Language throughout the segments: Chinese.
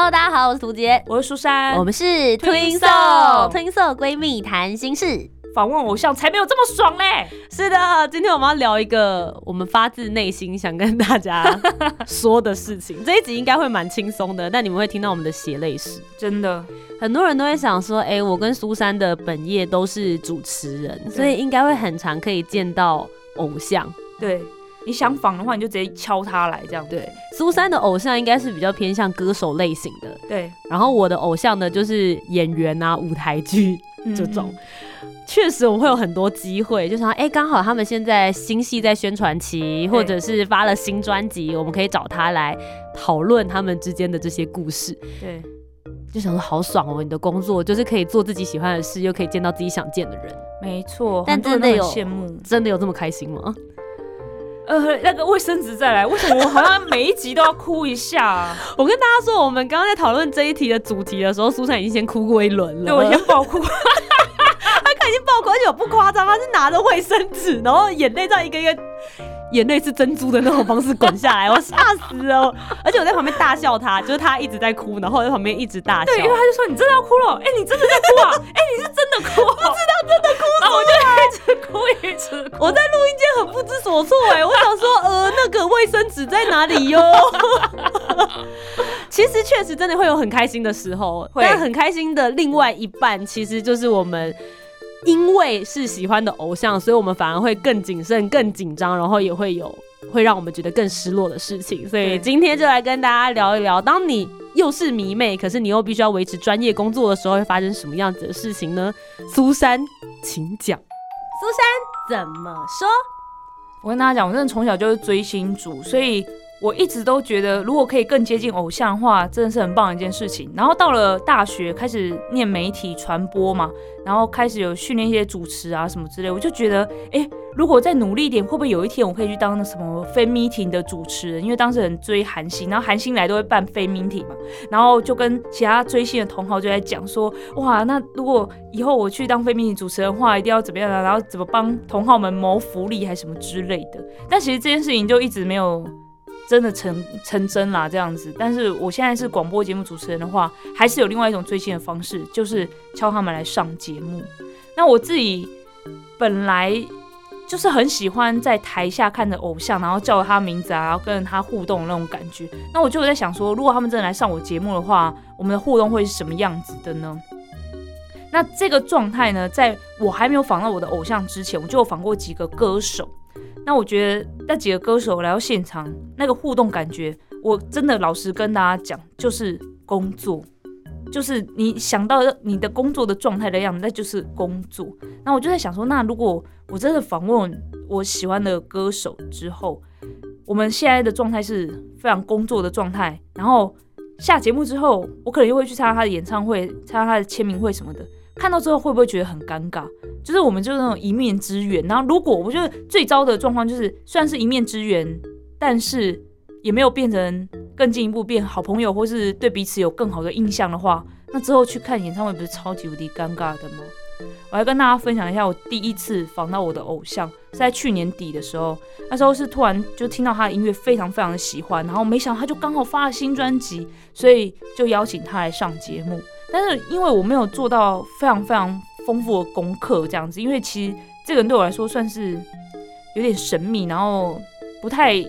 Hello，大家好，我是涂杰，我是苏珊，我们是 Twin Twin Soul Twin Soul 闺蜜谈心事。访问偶像才没有这么爽嘞！是的，今天我们要聊一个我们发自内心想跟大家 说的事情。这一集应该会蛮轻松的，但你们会听到我们的血泪史。真的，很多人都会想说，哎、我跟苏珊的本业都是主持人，所以应该会很常可以见到偶像。对，你想访的话，你就直接敲他来这样。对，苏珊的偶像应该是比较偏向歌手类型的，对，然后我的偶像呢就是演员啊、舞台剧这种。确实，我们会有很多机会，就想哎，刚好他们现在新戏在宣传期，或者是发了新专辑，我们可以找他来讨论他们之间的这些故事。对，就想说好爽哦！你的工作就是可以做自己喜欢的事，又可以见到自己想见的人。没错，但真的有羡慕，真的有这么开心吗？呃，那个卫生纸再来，为什么我好像每一集都要哭一下、啊？我跟大家说，我们刚刚在讨论这一题的主题的时候，苏珊已经先哭过一轮了。对，我先爆哭。已经爆哭，而且我不夸张，他是拿着卫生纸，然后眼泪这样一个一个，眼泪是珍珠的那种方式滚下来，我吓死了。而且我在旁边大笑他，就是他一直在哭，然后我在旁边一直大笑。对，因为他就说你真的要哭了，哎、欸，你真的在哭啊，哎、欸，你是真的哭，不知道真的哭，然后我就一直哭一直哭。我在录音间很不知所措，哎，我想说，呃，那个卫生纸在哪里哟？其实确实真的会有很开心的时候，但很开心的另外一半，其实就是我们。因为是喜欢的偶像，所以我们反而会更谨慎、更紧张，然后也会有会让我们觉得更失落的事情。所以今天就来跟大家聊一聊，当你又是迷妹，可是你又必须要维持专业工作的时候，会发生什么样子的事情呢？苏珊，请讲。苏珊怎么说？我跟大家讲，我真的从小就是追星族，所以。我一直都觉得，如果可以更接近偶像的话，真的是很棒的一件事情。然后到了大学，开始念媒体传播嘛，然后开始有训练一些主持啊什么之类，我就觉得，哎，如果再努力一点，会不会有一天我可以去当那什么非 meeting 的主持人？因为当时很追韩星，然后韩星来都会办非 meeting 嘛，然后就跟其他追星的同好就在讲说，哇，那如果以后我去当非 meeting 主持人的话，一定要怎么样啊？然后怎么帮同好们谋福利还是什么之类的。但其实这件事情就一直没有。真的成成真啦，这样子。但是我现在是广播节目主持人的话，还是有另外一种追星的方式，就是敲他们来上节目。那我自己本来就是很喜欢在台下看着偶像，然后叫他名字啊，然后跟他互动那种感觉。那我就在想说，如果他们真的来上我节目的话，我们的互动会是什么样子的呢？那这个状态呢，在我还没有访到我的偶像之前，我就有访过几个歌手。那我觉得那几个歌手来到现场，那个互动感觉，我真的老实跟大家讲，就是工作，就是你想到你的工作的状态的样子，那就是工作。那我就在想说，那如果我真的访问我喜欢的歌手之后，我们现在的状态是非常工作的状态，然后下节目之后，我可能又会去参加他的演唱会、参加他的签名会什么的。看到之后会不会觉得很尴尬？就是我们就是那种一面之缘，然后如果我觉得最糟的状况就是虽然是一面之缘，但是也没有变成更进一步变好朋友，或是对彼此有更好的印象的话，那之后去看演唱会不是超级无敌尴尬的吗？我来跟大家分享一下，我第一次访到我的偶像是在去年底的时候，那时候是突然就听到他的音乐非常非常的喜欢，然后没想到他就刚好发了新专辑，所以就邀请他来上节目。但是因为我没有做到非常非常丰富的功课这样子，因为其实这个人对我来说算是有点神秘，然后不太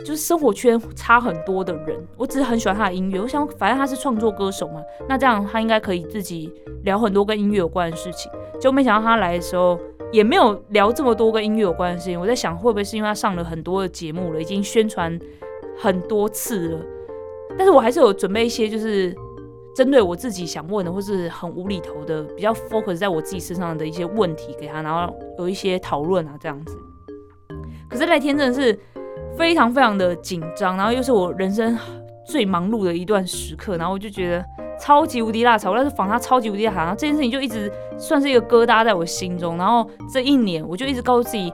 就是生活圈差很多的人。我只是很喜欢他的音乐，我想反正他是创作歌手嘛，那这样他应该可以自己聊很多跟音乐有关的事情。就没想到他来的时候也没有聊这么多跟音乐有关的事情。我在想会不会是因为他上了很多的节目了，已经宣传很多次了，但是我还是有准备一些就是。针对我自己想问的，或是很无厘头的，比较 focus 在我自己身上的一些问题给他，然后有一些讨论啊，这样子。可是那天真的是非常非常的紧张，然后又是我人生最忙碌的一段时刻，然后我就觉得超级无敌辣炒，我那是仿他超级无敌辣炒，然后这件事情就一直算是一个疙瘩在我心中。然后这一年，我就一直告诉自己，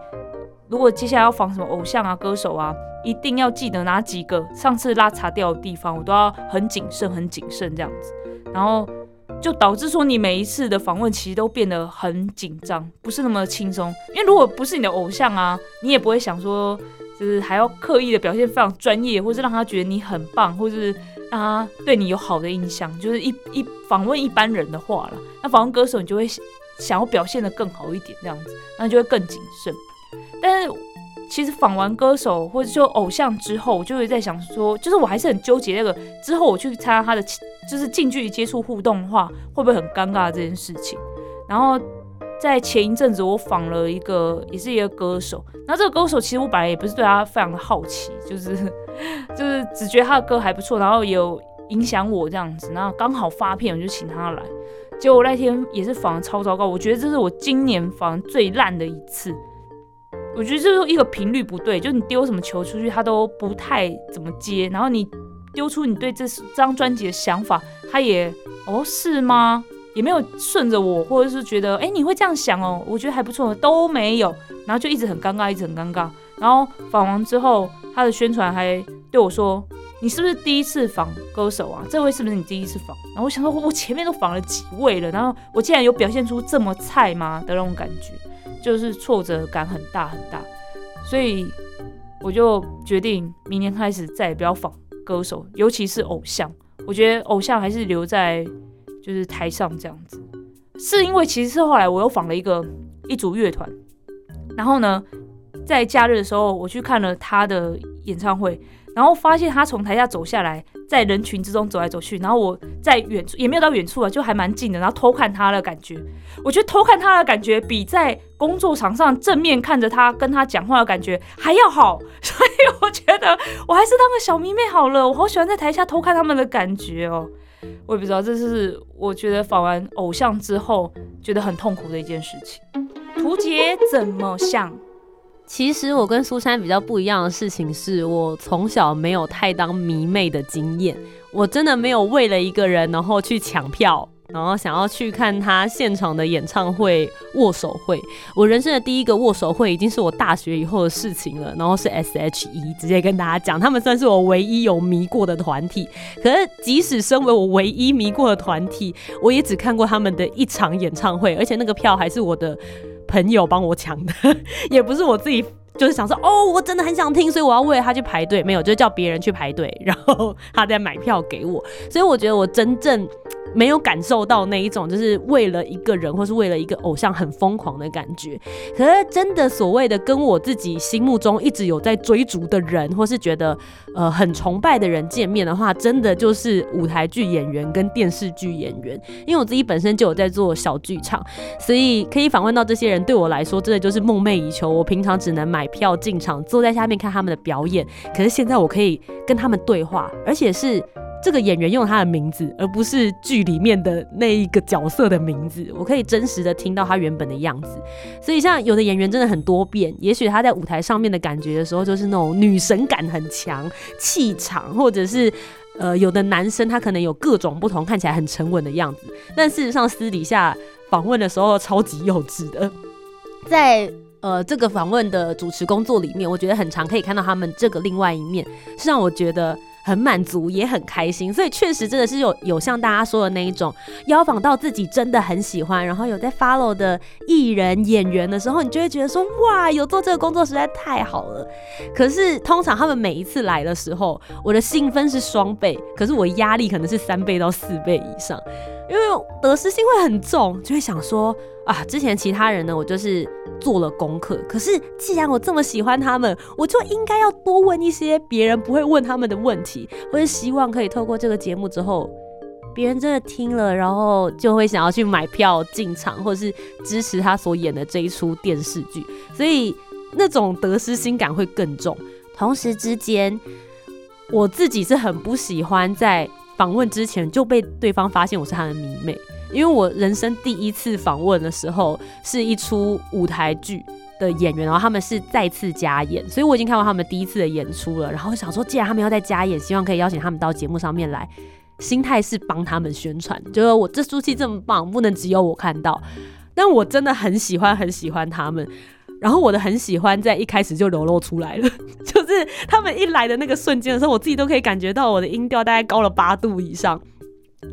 如果接下来要仿什么偶像啊、歌手啊，一定要记得哪几个上次拉茶掉的地方，我都要很谨慎、很谨慎这样子。然后就导致说，你每一次的访问其实都变得很紧张，不是那么轻松。因为如果不是你的偶像啊，你也不会想说，就是还要刻意的表现非常专业，或是让他觉得你很棒，或是。让他对你有好的印象，就是一一访问一般人的话了。那访问歌手，你就会想要表现的更好一点，这样子，那就会更谨慎。但是其实访完歌手或者说偶像之后，我就会在想说，就是我还是很纠结那个之后我去参加他的，就是近距离接触互动的话，会不会很尴尬这件事情？然后。在前一阵子，我访了一个，也是一个歌手。那这个歌手其实我本来也不是对他非常的好奇，就是 就是只觉得他的歌还不错，然后有影响我这样子。然后刚好发片，我就请他来。结果那天也是访的超糟糕，我觉得这是我今年访最烂的一次。我觉得就是一个频率不对，就你丢什么球出去，他都不太怎么接。然后你丢出你对这这张专辑的想法，他也哦是吗？也没有顺着我，或者是觉得，哎，你会这样想哦，我觉得还不错，都没有，然后就一直很尴尬，一直很尴尬。然后访完之后，他的宣传还对我说：“你是不是第一次访歌手啊？这位是不是你第一次访？”然后我想说，我前面都访了几位了，然后我竟然有表现出这么菜吗的那种感觉，就是挫折感很大很大。所以我就决定明年开始再也不要仿歌手，尤其是偶像。我觉得偶像还是留在。就是台上这样子，是因为其实是后来我又仿了一个一组乐团，然后呢，在假日的时候我去看了他的演唱会，然后发现他从台下走下来，在人群之中走来走去，然后我在远处也没有到远处啊，就还蛮近的，然后偷看他的感觉，我觉得偷看他的感觉比在工作场上正面看着他跟他讲话的感觉还要好，所以我觉得我还是当个小迷妹好了，我好喜欢在台下偷看他们的感觉哦。我也不知道，这是我觉得访完偶像之后觉得很痛苦的一件事情。图杰怎么想？其实我跟苏珊比较不一样的事情是，我从小没有太当迷妹的经验，我真的没有为了一个人然后去抢票。然后想要去看他现场的演唱会握手会，我人生的第一个握手会已经是我大学以后的事情了。然后是 S.H.E，直接跟大家讲，他们算是我唯一有迷过的团体。可是即使身为我唯一迷过的团体，我也只看过他们的一场演唱会，而且那个票还是我的朋友帮我抢的，也不是我自己。就是想说，哦，我真的很想听，所以我要为了他去排队。没有，就是叫别人去排队，然后他再买票给我。所以我觉得我真正没有感受到那一种，就是为了一个人或是为了一个偶像很疯狂的感觉。可是真的所谓的跟我自己心目中一直有在追逐的人，或是觉得呃很崇拜的人见面的话，真的就是舞台剧演员跟电视剧演员。因为我自己本身就有在做小剧场，所以可以访问到这些人，对我来说真的就是梦寐以求。我平常只能买。票进场，坐在下面看他们的表演。可是现在我可以跟他们对话，而且是这个演员用他的名字，而不是剧里面的那一个角色的名字。我可以真实的听到他原本的样子。所以像有的演员真的很多变，也许他在舞台上面的感觉的时候，就是那种女神感很强，气场，或者是呃有的男生他可能有各种不同，看起来很沉稳的样子。但事实上私底下访问的时候超级幼稚的，在。呃，这个访问的主持工作里面，我觉得很常可以看到他们这个另外一面，是让我觉得很满足，也很开心。所以确实真的是有有像大家说的那一种，邀访到自己真的很喜欢，然后有在 follow 的艺人演员的时候，你就会觉得说，哇，有做这个工作实在太好了。可是通常他们每一次来的时候，我的兴奋是双倍，可是我压力可能是三倍到四倍以上。因为得失心会很重，就会想说啊，之前其他人呢，我就是做了功课。可是既然我这么喜欢他们，我就应该要多问一些别人不会问他们的问题，或是希望可以透过这个节目之后，别人真的听了，然后就会想要去买票进场，或是支持他所演的这一出电视剧。所以那种得失心感会更重。同时之间，我自己是很不喜欢在。访问之前就被对方发现我是他的迷妹，因为我人生第一次访问的时候是一出舞台剧的演员，然后他们是再次加演，所以我已经看过他们第一次的演出了。然后想说，既然他们要再加演，希望可以邀请他们到节目上面来。心态是帮他们宣传，就是我这出戏这么棒，不能只有我看到。但我真的很喜欢，很喜欢他们。然后我的很喜欢在一开始就流露出来了，就是他们一来的那个瞬间的时候，我自己都可以感觉到我的音调大概高了八度以上。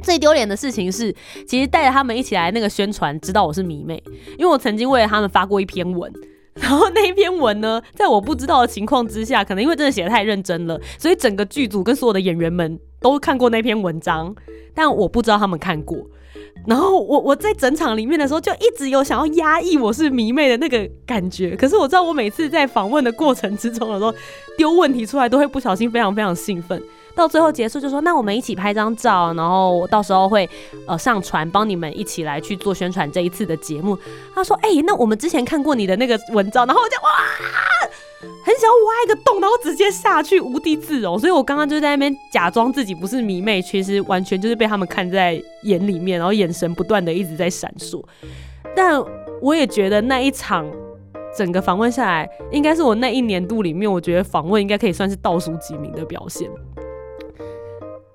最丢脸的事情是，其实带着他们一起来那个宣传，知道我是迷妹，因为我曾经为了他们发过一篇文。然后那一篇文呢，在我不知道的情况之下，可能因为真的写的太认真了，所以整个剧组跟所有的演员们都看过那篇文章，但我不知道他们看过。然后我我在整场里面的时候，就一直有想要压抑我是迷妹的那个感觉。可是我知道，我每次在访问的过程之中的时候，丢问题出来，都会不小心非常非常兴奋。到最后结束就说，那我们一起拍张照，然后我到时候会呃上传，帮你们一起来去做宣传这一次的节目。他说，哎，那我们之前看过你的那个文章，然后我就哇，很想挖一个洞，然后直接下去无地自容。所以我刚刚就在那边假装自己不是迷妹，其实完全就是被他们看在眼里面，然后眼神不断的一直在闪烁。但我也觉得那一场整个访问下来，应该是我那一年度里面，我觉得访问应该可以算是倒数几名的表现。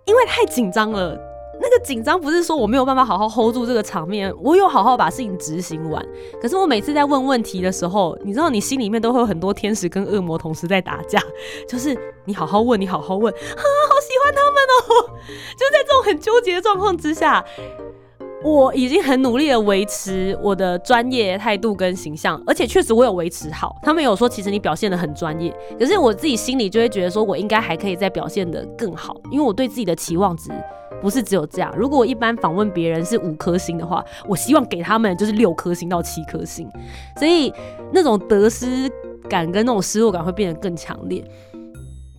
因为太紧张了，那个紧张不是说我没有办法好好 hold 住这个场面，我有好好把事情执行完。可是我每次在问问题的时候，你知道，你心里面都会有很多天使跟恶魔同时在打架，就是你好好问，你好好问，啊，好喜欢他们哦！就在这种很纠结的状况之下。我已经很努力的维持我的专业态度跟形象，而且确实我有维持好。他们有说，其实你表现的很专业，可是我自己心里就会觉得，说我应该还可以再表现的更好，因为我对自己的期望值不是只有这样。如果我一般访问别人是五颗星的话，我希望给他们就是六颗星到七颗星，所以那种得失感跟那种失落感会变得更强烈。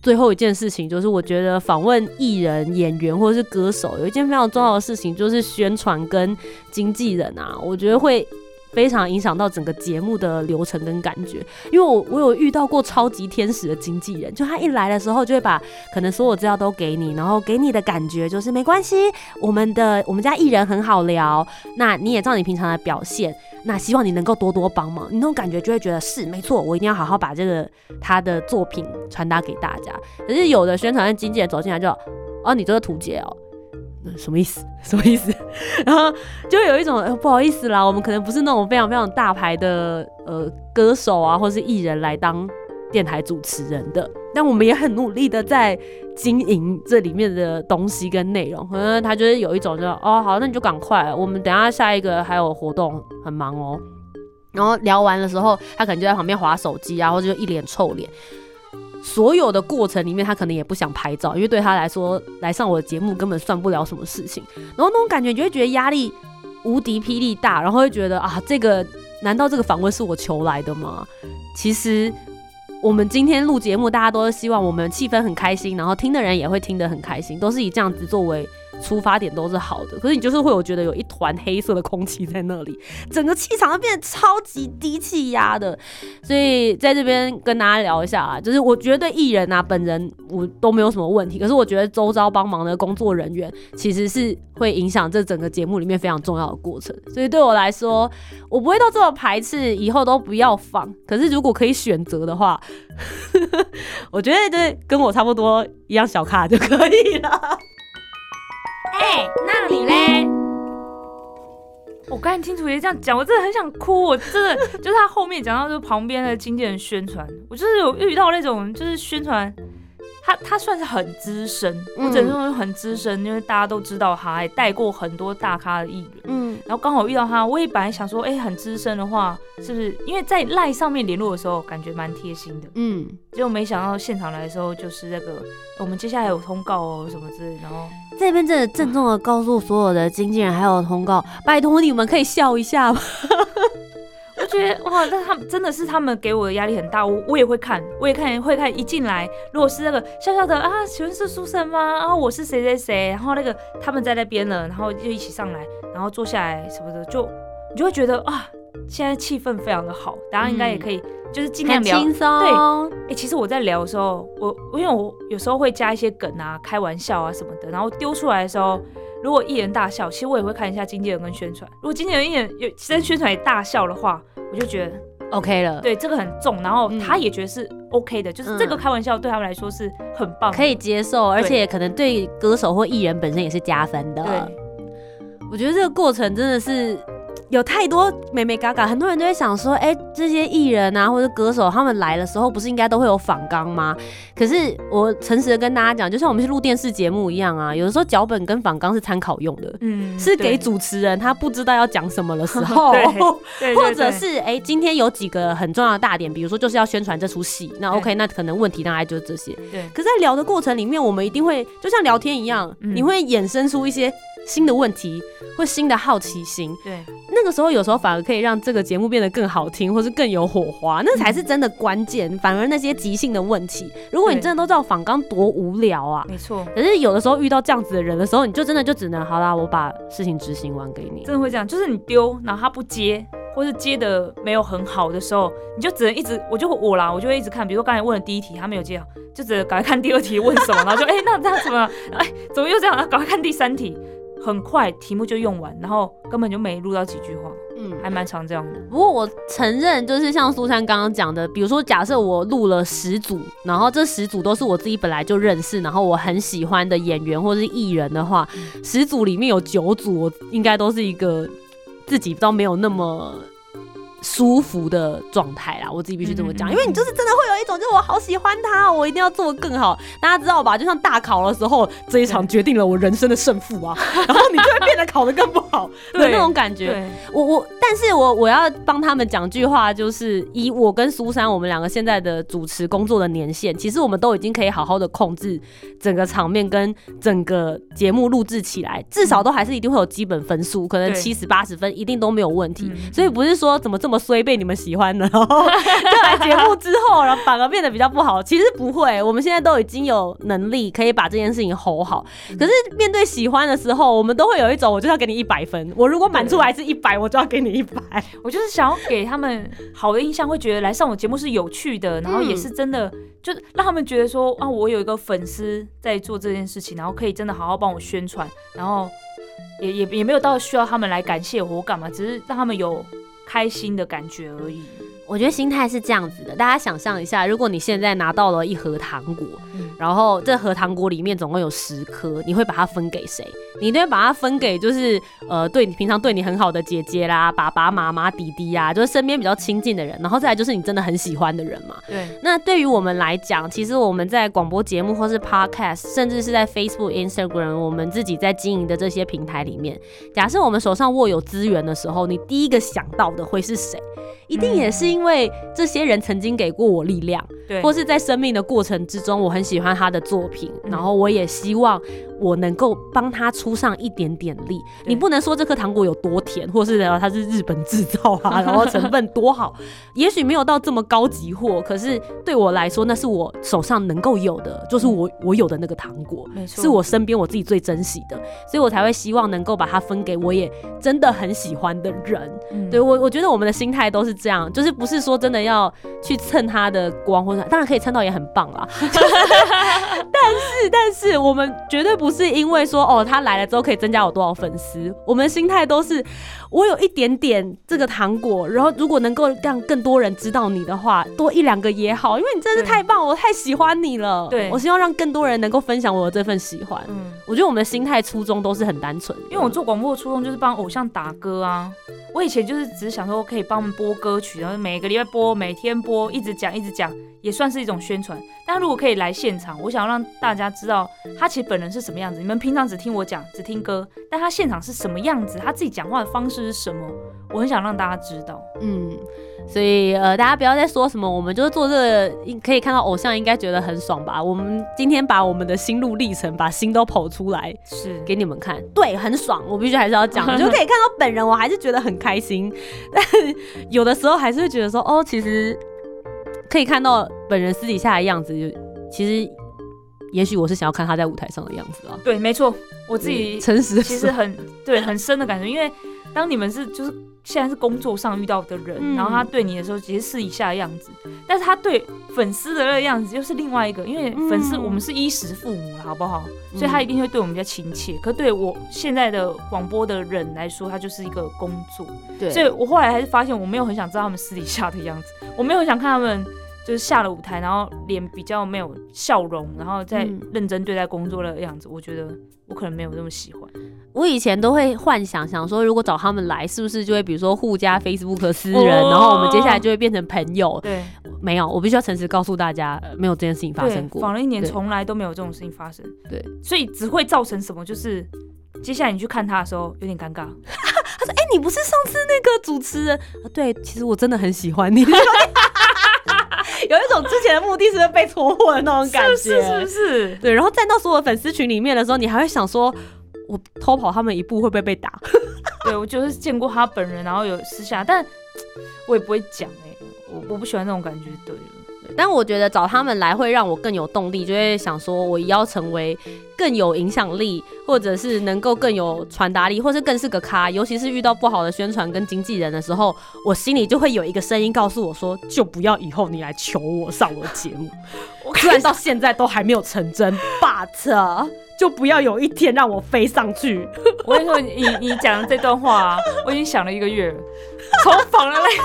最后一件事情就是，我觉得访问艺人、演员或者是歌手，有一件非常重要的事情，就是宣传跟经纪人啊，我觉得会。非常影响到整个节目的流程跟感觉，因为我我有遇到过超级天使的经纪人，就他一来的时候就会把可能所有资料都给你，然后给你的感觉就是没关系，我们的我们家艺人很好聊，那你也照你平常的表现，那希望你能够多多帮忙，你那种感觉就会觉得是没错，我一定要好好把这个他的作品传达给大家。可是有的宣传经纪人走进来就，哦，你这个图解哦。什么意思？什么意思？然后就有一种不好意思啦，我们可能不是那种非常非常大牌的呃歌手啊，或是艺人来当电台主持人的，但我们也很努力的在经营这里面的东西跟内容。可能他就是有一种就哦好，那你就赶快，我们等下下一个还有活动，很忙哦。然后聊完的时候，他可能就在旁边划手机啊，或者就一脸臭脸。所有的过程里面，他可能也不想拍照，因为对他来说，来上我的节目根本算不了什么事情。然后那种感觉，你就会觉得压力无敌霹雳大，然后会觉得啊，这个难道这个访问是我求来的吗？其实我们今天录节目，大家都是希望我们气氛很开心，然后听的人也会听得很开心，都是以这样子作为。出发点都是好的，可是你就是会有觉得有一团黑色的空气在那里，整个气场都变得超级低气压的。所以在这边跟大家聊一下啊，就是我觉得艺人啊本人我都没有什么问题，可是我觉得周遭帮忙的工作人员其实是会影响这整个节目里面非常重要的过程。所以对我来说，我不会到这么排斥，以后都不要放。可是如果可以选择的话，我觉得对跟我差不多一样小卡就可以了。哎，那你嘞？我刚才听楚爷这样讲，我真的很想哭。我真的就是他后面讲到，就是旁边的经纪人宣传，我就是有遇到那种就是宣传。他他算是很资深，我只能说很资深，因为大家都知道他还带过很多大咖的艺人。嗯，然后刚好遇到他，我也本来想说，哎，很资深的话，是不是因为在赖上面联络的时候，感觉蛮贴心的。嗯，结果没想到现场来的时候，就是那个我们接下来有通告哦什么之类，然后这边真的郑重的告诉所有的经纪人还有通告，拜托你们可以笑一下吗？我觉得哇，那他们真的是他们给我的压力很大，我我也会看，我也看会看。一进来，如果是那个笑笑的啊，请问是书生吗？啊，我是谁谁谁，然后那个他们在那边了，然后就一起上来，然后坐下来什么的，就你就会觉得啊，现在气氛非常的好，大家应该也可以就是尽量聊。对，哎，其实我在聊的时候，我因为我有时候会加一些梗啊，开玩笑啊什么的，然后丢出来的时候。如果艺人大笑，其实我也会看一下经纪人跟宣传。如果经纪人艺人有在宣传也大笑的话，我就觉得 OK 了。对，这个很重，然后他也觉得是 OK 的，就是这个开玩笑对他们来说是很棒，可以接受，而且可能对歌手或艺人本身也是加分的。对，我觉得这个过程真的是。有太多美美嘎嘎，很多人都会想说，哎，这些艺人啊或者歌手，他们来的时候不是应该都会有仿纲吗？可是我诚实的跟大家讲，就像我们去录电视节目一样啊，有的时候脚本跟仿纲是参考用的，嗯，是给主持人他不知道要讲什么的时候，或者是哎，今天有几个很重要的大点，比如说就是要宣传这出戏，那 OK，那可能问题大概就是这些。对，可在聊的过程里面，我们一定会就像聊天一样，你会衍生出一些。新的问题或新的好奇心，对，那个时候有时候反而可以让这个节目变得更好听，或是更有火花，那才是真的关键。反而那些即兴的问题，如果你真的都知道仿纲多无聊啊，没错。可是有的时候遇到这样子的人的时候，你就真的就只能好啦，我把事情执行完给你。真的会这样，就是你丢，然后他不接，或是接的没有很好的时候，你就只能一直，我就我啦，我就会一直看。比如说刚才问的第一题，他没有接好，就只能赶快看第二题问什么，然后就哎，那这样怎么？哎，怎么又这样？赶快看第三题。很快题目就用完，然后根本就没录到几句话，嗯，还蛮常这样的。不过我承认，就是像苏珊刚刚讲的，比如说假设我录了十组，然后这十组都是我自己本来就认识，然后我很喜欢的演员或者是艺人的话，十组里面有九组我应该都是一个自己都没有那么。舒服的状态啦，我自己必须这么讲，因为你就是真的会有一种，就是我好喜欢他，我一定要做的更好。大家知道吧？就像大考的时候，这一场决定了我人生的胜负啊，然后你就会变得考得更不好 的那种感觉。我我，但是我我要帮他们讲句话，就是以我跟苏珊我们两个现在的主持工作的年限，其实我们都已经可以好好的控制整个场面跟整个节目录制起来，至少都还是一定会有基本分数，可能七十八十分一定都没有问题。所以不是说怎么这这么衰被你们喜欢了，然后 就来节目之后，然后反而变得比较不好。其实不会，我们现在都已经有能力可以把这件事情吼好。可是面对喜欢的时候，我们都会有一种，我就要给你一百分。我如果满出来是一百，我就要给你一百。我就是想要给他们好的印象，会觉得来上我节目是有趣的，然后也是真的，就是让他们觉得说啊，我有一个粉丝在做这件事情，然后可以真的好好帮我宣传，然后也也也没有到需要他们来感谢我干嘛，只是让他们有。开心的感觉而已。我觉得心态是这样子的，大家想象一下，如果你现在拿到了一盒糖果，然后这盒糖果里面总共有十颗，你会把它分给谁？你都会把它分给就是呃，对你平常对你很好的姐姐啦、爸爸妈妈、弟弟呀，就是身边比较亲近的人，然后再来就是你真的很喜欢的人嘛。对。那对于我们来讲，其实我们在广播节目或是 Podcast，甚至是在 Facebook、Instagram，我们自己在经营的这些平台里面，假设我们手上握有资源的时候，你第一个想到的会是谁？一定也是因为这些人曾经给过我力量，对，或是在生命的过程之中，我很喜欢他的作品，然后我也希望我能够帮他出上一点点力。你不能说这颗糖果有多甜，或是它是日本制造啊，然后成分多好，也许没有到这么高级货，可是对我来说，那是我手上能够有的，就是我我有的那个糖果，是我身边我自己最珍惜的，所以我才会希望能够把它分给我也真的很喜欢的人。对我，我觉得我们的心态都是。这样就是不是说真的要去蹭他的光，或者当然可以蹭到也很棒啦。但 是但是我们绝对不是因为说哦他来了之后可以增加我多少粉丝，我们的心态都是我有一点点这个糖果，然后如果能够让更多人知道你的话，多一两个也好，因为你真是太棒，我太喜欢你了。对，我希望让更多人能够分享我的这份喜欢。嗯，我觉得我们的心态初衷都是很单纯，因为我做广播的初衷就是帮偶像打歌啊。我以前就是只是想说可以帮我们播歌歌曲，然后每个礼拜播，每天播，一直讲一直讲，也算是一种宣传。但如果可以来现场，我想让大家知道他其实本人是什么样子。你们平常只听我讲，只听歌，但他现场是什么样子，他自己讲话的方式是什么，我很想让大家知道。嗯。所以呃，大家不要再说什么，我们就是做这个，可以看到偶像应该觉得很爽吧？我们今天把我们的心路历程，把心都剖出来，是给你们看，对，很爽。我必须还是要讲，就可以看到本人，我还是觉得很开心。但有的时候还是会觉得说，哦，其实可以看到本人私底下的样子，就其实也许我是想要看他在舞台上的样子啊。对，没错，我自己诚实，其实很对，很深的感觉，因为当你们是就是。现在是工作上遇到的人，然后他对你的时候，其实私底下的样子，但是他对粉丝的那个样子又是另外一个，因为粉丝我们是衣食父母了，好不好？所以他一定会对我们比较亲切。可对我现在的广播的人来说，他就是一个工作。对，所以我后来还是发现，我没有很想知道他们私底下的样子，我没有很想看他们。就是下了舞台，然后脸比较没有笑容，然后再认真对待工作的样子，我觉得我可能没有那么喜欢。我以前都会幻想，想说如果找他们来，是不是就会比如说互加 Facebook 私人，然后我们接下来就会变成朋友？对，没有，我必须要诚实告诉大家，没有这件事情发生过。访了一年，从来都没有这种事情发生。对，所以只会造成什么？就是接下来你去看他的时候有点尴尬。他说：“哎，你不是上次那个主持人？对，其实我真的很喜欢你。”有一种之前的目的是被戳破的那种感觉，是是是，对。然后站到所有粉丝群里面的时候，你还会想说，我偷跑他们一步会不会被打？对我就是见过他本人，然后有私下，但我也不会讲哎，我我不喜欢那种感觉，对。但我觉得找他们来会让我更有动力，就会想说，我要成为更有影响力，或者是能够更有传达力，或是更是个咖。尤其是遇到不好的宣传跟经纪人的时候，我心里就会有一个声音告诉我说，就不要以后你来求我上我的节目。虽然到现在都还没有成真，but 就不要有一天让我飞上去。我跟你说，你你讲的这段话，我已经想了一个月了，从访了那个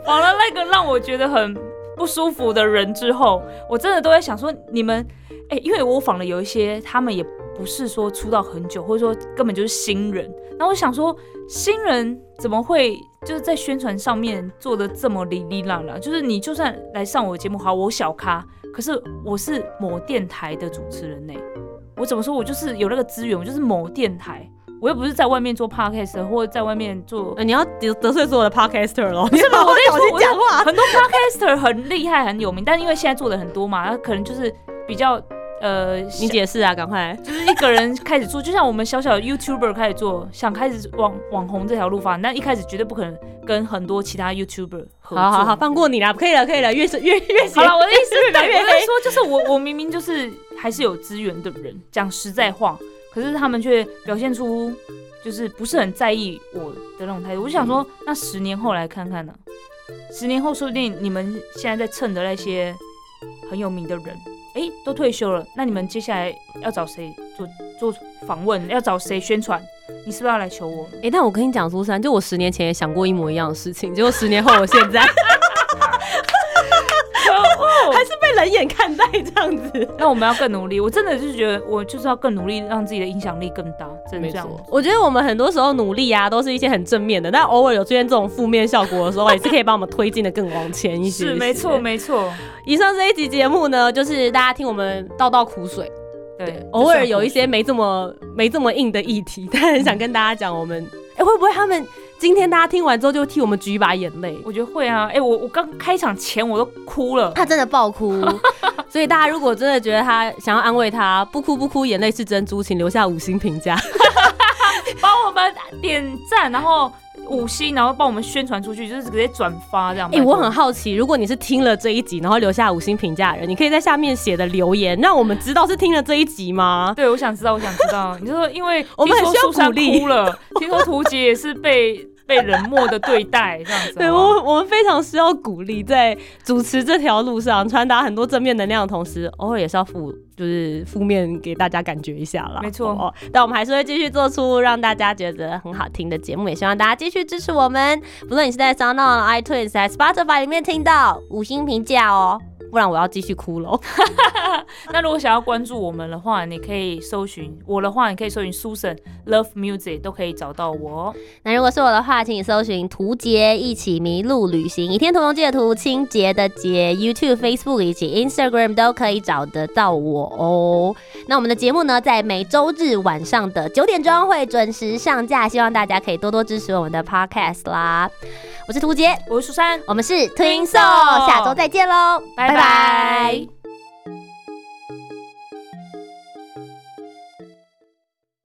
访了那个让我觉得很不舒服的人之后，我真的都在想说，你们哎，因为我访了有一些，他们也不是说出道很久，或者说根本就是新人。那我想说，新人怎么会就是在宣传上面做的这么哩哩啦啦？就是你就算来上我的节目，好，我小咖。可是我是某电台的主持人呢，我怎么说？我就是有那个资源，我就是某电台，我又不是在外面做 podcast 或者在外面做。你要得得罪所有的 podcaster 咯？不是吧？我在说讲话，很多 podcaster 很厉害很有名，但因为现在做的很多嘛，他可能就是比较。呃，你解释啊，赶快！就是一个人开始做，就像我们小小的 YouTuber 开始做，想开始往网红这条路发展，但一开始绝对不可能跟很多其他 YouTuber 合作。好好好，放过你啦，可以了，可以了，越越越好了。我的意思是，越说就是我我明明就是还是有资源的人，讲实在话，可是他们却表现出就是不是很在意我的那种态度。我就想说，那十年后来看看呢？十年后说不定你们现在在蹭的那些很有名的人。哎，都退休了，那你们接下来要找谁做做访问？要找谁宣传？你是不是要来求我？哎，但我跟你讲，苏珊，就我十年前也想过一模一样的事情，结果十年后我现在。冷眼看待这样子，那我们要更努力。我真的就是觉得，我就是要更努力，让自己的影响力更大。真的这样。我觉得我们很多时候努力啊，都是一些很正面的，但偶尔有出现这种负面效果的时候，也是可以把我们推进的更往前一些。是，没错，没错。以上这一集节目呢，就是大家听我们倒倒苦水。对，偶尔有一些没这么没这么硬的议题，但很想跟大家讲，我们哎，会不会他们？今天大家听完之后就替我们举一把眼泪，我觉得会啊！哎，我我刚开场前我都哭了，他真的爆哭，所以大家如果真的觉得他想要安慰他，不哭不哭，眼泪是珍珠，请留下五星评价，帮我们点赞，然后。五星，然后帮我们宣传出去，就是直接转发这样。哎，我很好奇，如果你是听了这一集，然后留下五星评价的人，你可以在下面写的留言，让我们知道是听了这一集吗？对，我想知道，我想知道。你就说，因为 我们很需要鼓励。哭了，听说图杰也是被。被冷漠的对待，这样子。对我，我们非常需要鼓励，在主持这条路上传达很多正面能量的同时，偶尔也是要负，就是负面给大家感觉一下啦。没错，但我们还是会继续做出让大家觉得很好听的节目，也希望大家继续支持我们。不论你是在 Sound、iTunes、在 Spotify 里面听到五星评价哦。不然我要继续哭了。那如果想要关注我们的话，你可以搜寻我的话，你可以搜寻 Susan Love Music 都可以找到我。那如果是我的话，请你搜寻图杰一起迷路旅行，倚天屠龙记的图，清洁的洁，YouTube、Facebook 以及 Instagram 都可以找得到我哦。那我们的节目呢，在每周日晚上的九点钟会准时上架，希望大家可以多多支持我们的 Podcast 啦。我是图杰，我是苏珊，我们是 Twin Soul，下周再见喽，拜拜拜。